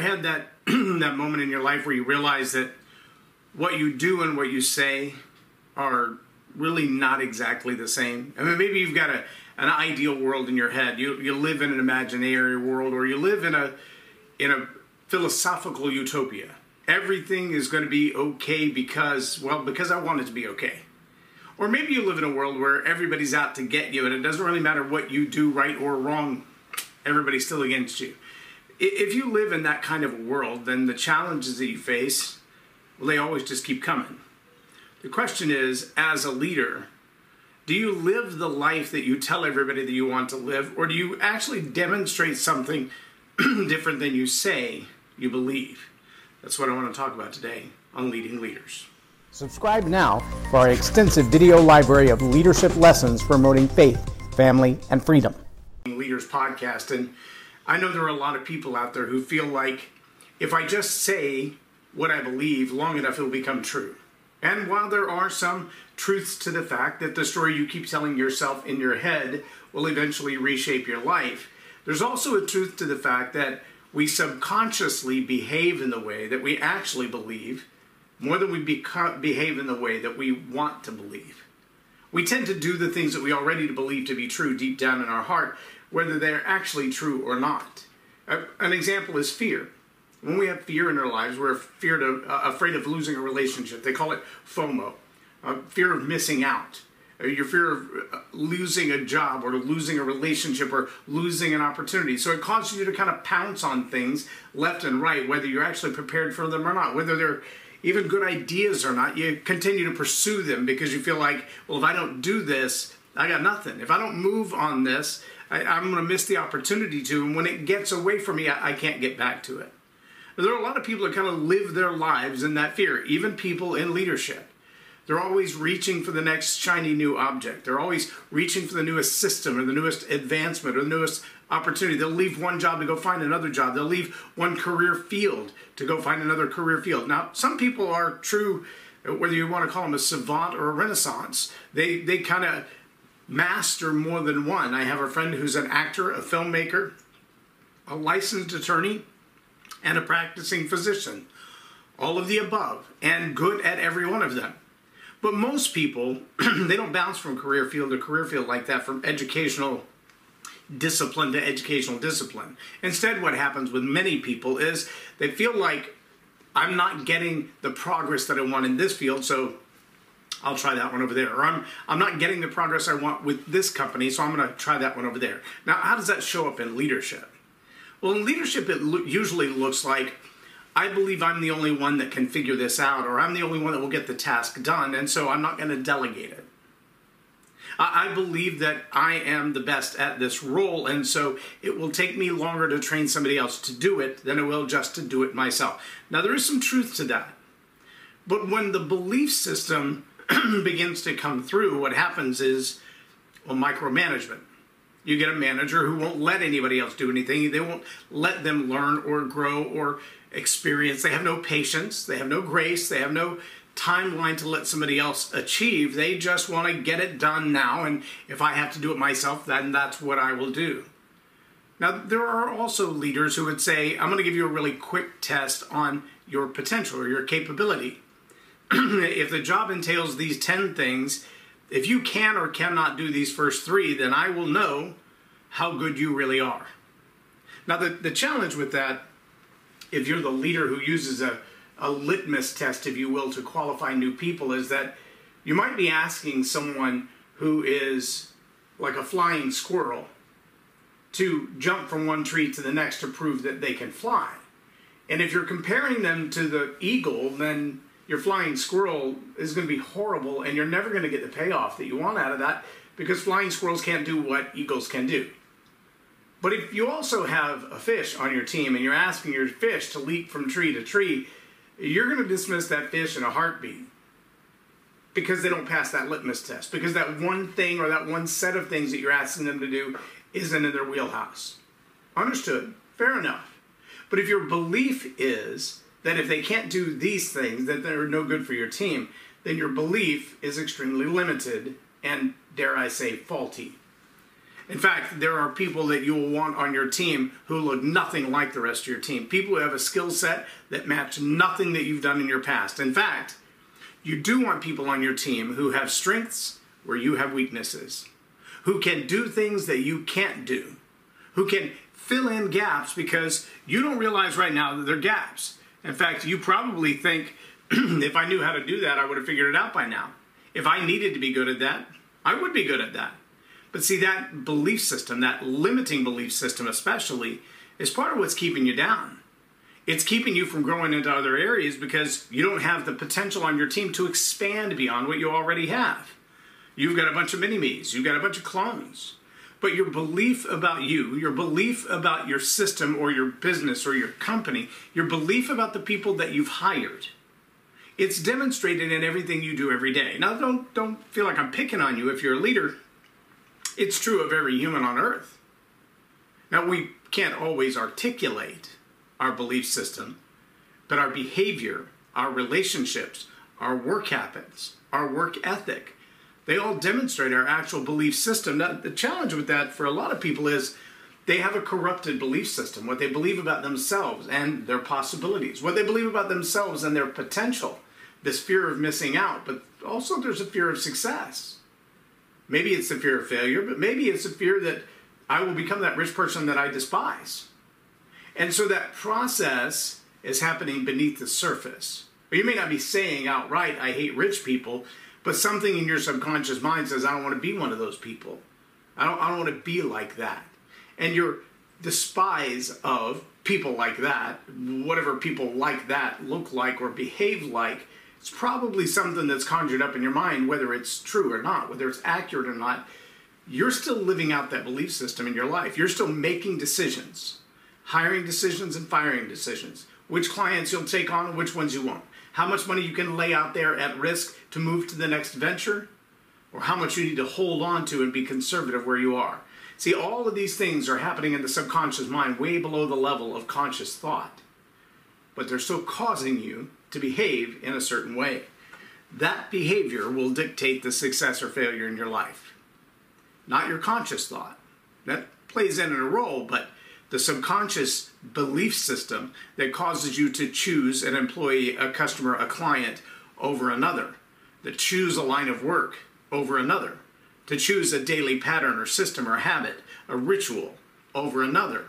had that that moment in your life where you realize that what you do and what you say are really not exactly the same? I mean, maybe you've got a an ideal world in your head. You you live in an imaginary world, or you live in a in a philosophical utopia. Everything is going to be okay because well, because I want it to be okay. Or maybe you live in a world where everybody's out to get you, and it doesn't really matter what you do, right or wrong. Everybody's still against you. If you live in that kind of a world, then the challenges that you face, well, they always just keep coming. The question is, as a leader, do you live the life that you tell everybody that you want to live, or do you actually demonstrate something different than you say you believe? That's what I want to talk about today on Leading Leaders. Subscribe now for our extensive video library of leadership lessons promoting faith, family, and freedom. Leaders podcast. And I know there are a lot of people out there who feel like if I just say what I believe long enough, it'll become true. And while there are some truths to the fact that the story you keep telling yourself in your head will eventually reshape your life, there's also a truth to the fact that we subconsciously behave in the way that we actually believe more than we beca- behave in the way that we want to believe. We tend to do the things that we already believe to be true deep down in our heart, whether they're actually true or not. an example is fear. When we have fear in our lives, we're feared of, uh, afraid of losing a relationship. They call it FOMO, uh, fear of missing out. Uh, your fear of uh, losing a job or losing a relationship or losing an opportunity. So it causes you to kind of pounce on things left and right, whether you're actually prepared for them or not, whether they're even good ideas or not, you continue to pursue them because you feel like, well, if I don't do this, I got nothing. If I don't move on this, I, am going to miss the opportunity to. And when it gets away from me, I, I can't get back to it. There are a lot of people that kind of live their lives in that fear, even people in leadership. They're always reaching for the next shiny new object. They're always reaching for the newest system or the newest advancement or the newest opportunity. They'll leave one job to go find another job. They'll leave one career field to go find another career field. Now, some people are true, whether you want to call them a savant or a renaissance, they, they kind of master more than one. I have a friend who's an actor, a filmmaker, a licensed attorney, and a practicing physician. All of the above, and good at every one of them. But most people, they don't bounce from career field to career field like that, from educational discipline to educational discipline. Instead, what happens with many people is they feel like I'm not getting the progress that I want in this field, so I'll try that one over there. Or I'm I'm not getting the progress I want with this company, so I'm going to try that one over there. Now, how does that show up in leadership? Well, in leadership, it lo- usually looks like I believe I'm the only one that can figure this out, or I'm the only one that will get the task done, and so I'm not going to delegate it. I believe that I am the best at this role, and so it will take me longer to train somebody else to do it than it will just to do it myself. Now, there is some truth to that. But when the belief system begins to come through, what happens is, well, micromanagement. You get a manager who won't let anybody else do anything. They won't let them learn or grow or experience. They have no patience. They have no grace. They have no timeline to let somebody else achieve. They just want to get it done now, and if I have to do it myself, then that's what I will do. Now, there are also leaders who would say, I'm going to give you a really quick test on your potential or your capability. if the job entails these 10 things, if you can or cannot do these first three, then I will know how good you really are. Now, the, the challenge with that, if you're the leader who uses a a litmus test, if you will, to qualify new people is that you might be asking someone who is like a flying squirrel to jump from one tree to the next to prove that they can fly. And if you're comparing them to the eagle, then your flying squirrel is going to be horrible and you're never going to get the payoff that you want out of that because flying squirrels can't do what eagles can do. But if you also have a fish on your team and you're asking your fish to leap from tree to tree, you're going to dismiss that fish in a heartbeat because they don't pass that litmus test. Because that one thing or that one set of things that you're asking them to do isn't in their wheelhouse. Understood. Fair enough. But if your belief is that if they can't do these things, that they're no good for your team, then your belief is extremely limited and, dare I say, faulty. In fact, there are people that you will want on your team who look nothing like the rest of your team. People who have a skill set that match nothing that you've done in your past. In fact, you do want people on your team who have strengths where you have weaknesses, who can do things that you can't do, who can fill in gaps because you don't realize right now that they're gaps. In fact, you probably think if I knew how to do that, I would have figured it out by now. If I needed to be good at that, I would be good at that. But see, that belief system, that limiting belief system especially, is part of what's keeping you down. It's keeping you from growing into other areas because you don't have the potential on your team to expand beyond what you already have. You've got a bunch of mini me's, you've got a bunch of clones. But your belief about you, your belief about your system or your business or your company, your belief about the people that you've hired, it's demonstrated in everything you do every day. Now, don't, don't feel like I'm picking on you if you're a leader it's true of every human on earth. Now, we can't always articulate our belief system, but our behavior, our relationships, our work habits, our work ethic, they all demonstrate our actual belief system. Now, the challenge with that for a lot of people is they have a corrupted belief system, what they believe about themselves and their possibilities, what they believe about themselves and their potential, this fear of missing out, but also there's a fear of success. Maybe it's the fear of failure, but maybe it's the fear that I will become that rich person that I despise. And so that process is happening beneath the surface. Or you may not be saying outright, I hate rich people, but something in your subconscious mind says, I don't want to be one of those people. I don't, I don't want to be like that. And your despise of people like that, whatever people like that look like or behave like, it's probably something that's conjured up in your mind, whether it's true or not, whether it's accurate or not. You're still living out that belief system in your life. You're still making decisions, hiring decisions and firing decisions, which clients you'll take on and which ones you won't, how much money you can lay out there at risk to move to the next venture, or how much you need to hold on to and be conservative where you are. See, all of these things are happening in the subconscious mind, way below the level of conscious thought. But they're still causing you to behave in a certain way. That behavior will dictate the success or failure in your life, not your conscious thought. That plays in a role, but the subconscious belief system that causes you to choose an employee, a customer, a client over another, to choose a line of work over another, to choose a daily pattern or system or habit, a ritual over another.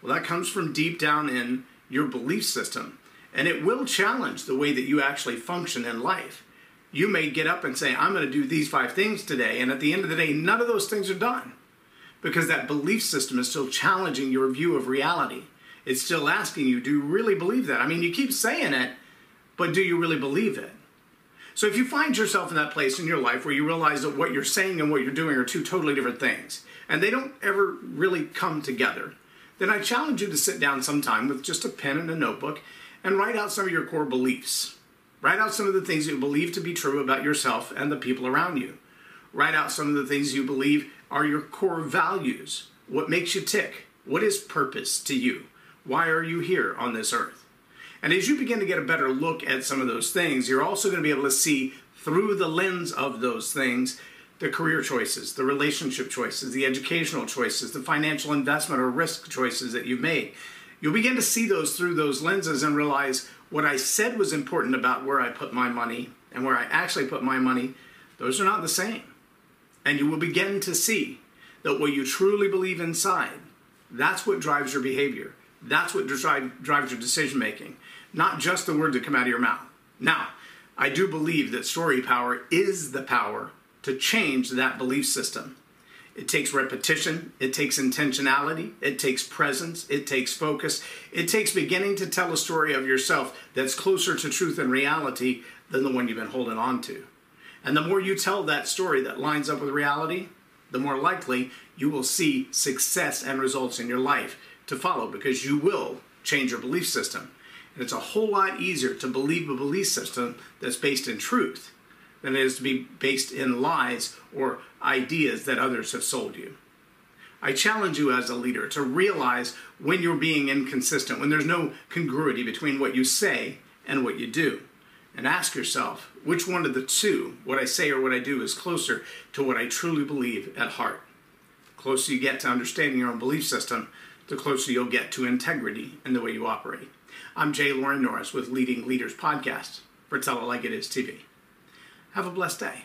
Well, that comes from deep down in your belief system and it will challenge the way that you actually function in life. You may get up and say, I'm going to do these five things today, and at the end of the day, none of those things are done because that belief system is still challenging your view of reality. It's still asking you, do you really believe that? I mean, you keep saying it, but do you really believe it? So if you find yourself in that place in your life where you realize that what you're saying and what you're doing are two totally different things, and they don't ever really come together, then I challenge you to sit down sometime with just a pen and a notebook and write out some of your core beliefs. Write out some of the things you believe to be true about yourself and the people around you. Write out some of the things you believe are your core values. What makes you tick? What is purpose to you? Why are you here on this earth? And as you begin to get a better look at some of those things, you're also going to be able to see through the lens of those things the career choices, the relationship choices, the educational choices, the financial investment or risk choices that you've made. You'll begin to see those through those lenses and realize what I said was important about where I put my money and where I actually put my money, those are not the same. And you will begin to see that what you truly believe inside, that's what drives your behavior. That's what drive, drives your decision making, not just the words that come out of your mouth. Now, I do believe that story power is the power to change that belief system. It takes repetition, it takes intentionality, it takes presence, it takes focus, it takes beginning to tell a story of yourself that's closer to truth and reality than the one you've been holding on to. And the more you tell that story that lines up with reality, the more likely you will see success and results in your life to follow because you will change your belief system. And it's a whole lot easier to believe a belief system that's based in truth than it is to be based in lies or ideas that others have sold you. I challenge you as a leader to realize when you're being inconsistent, when there's no congruity between what you say and what you do. And ask yourself which one of the two, what I say or what I do, is closer to what I truly believe at heart. The closer you get to understanding your own belief system, the closer you'll get to integrity in the way you operate. I'm J Loren Norris with Leading Leaders Podcast for Tell It Like It Is TV. Have a blessed day.